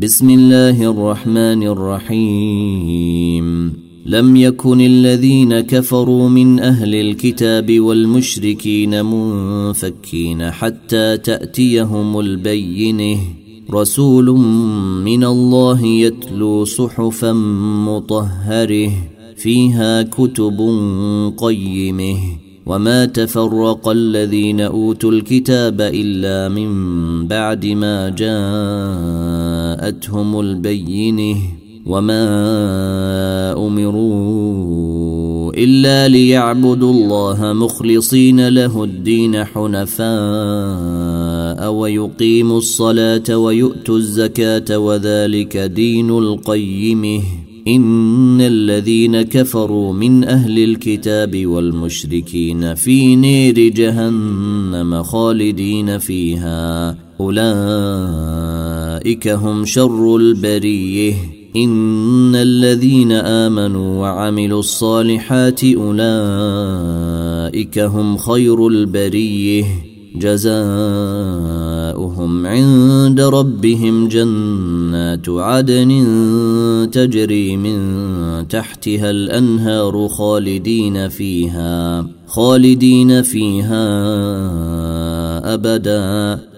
بسم الله الرحمن الرحيم لم يكن الذين كفروا من أهل الكتاب والمشركين منفكين حتى تاتيهم البينه رسول من الله يتلو صحفا مطهره فيها كتب قيمه وما تفرق الذين اوتوا الكتاب الا من بعد ما جاءتهم البينة وما أمروا إلا ليعبدوا الله مخلصين له الدين حنفاء ويقيموا الصلاة ويؤتوا الزكاة وذلك دين القيمه إن الذين كفروا من أهل الكتاب والمشركين في نير جهنم خالدين فيها. أولئك هم شر البرية. إن الذين آمنوا وعملوا الصالحات أولئك هم خير البرية. جزاؤهم عند ربهم جنات عدن تجري من تحتها الأنهار خالدين فيها خالدين فيها أبدا.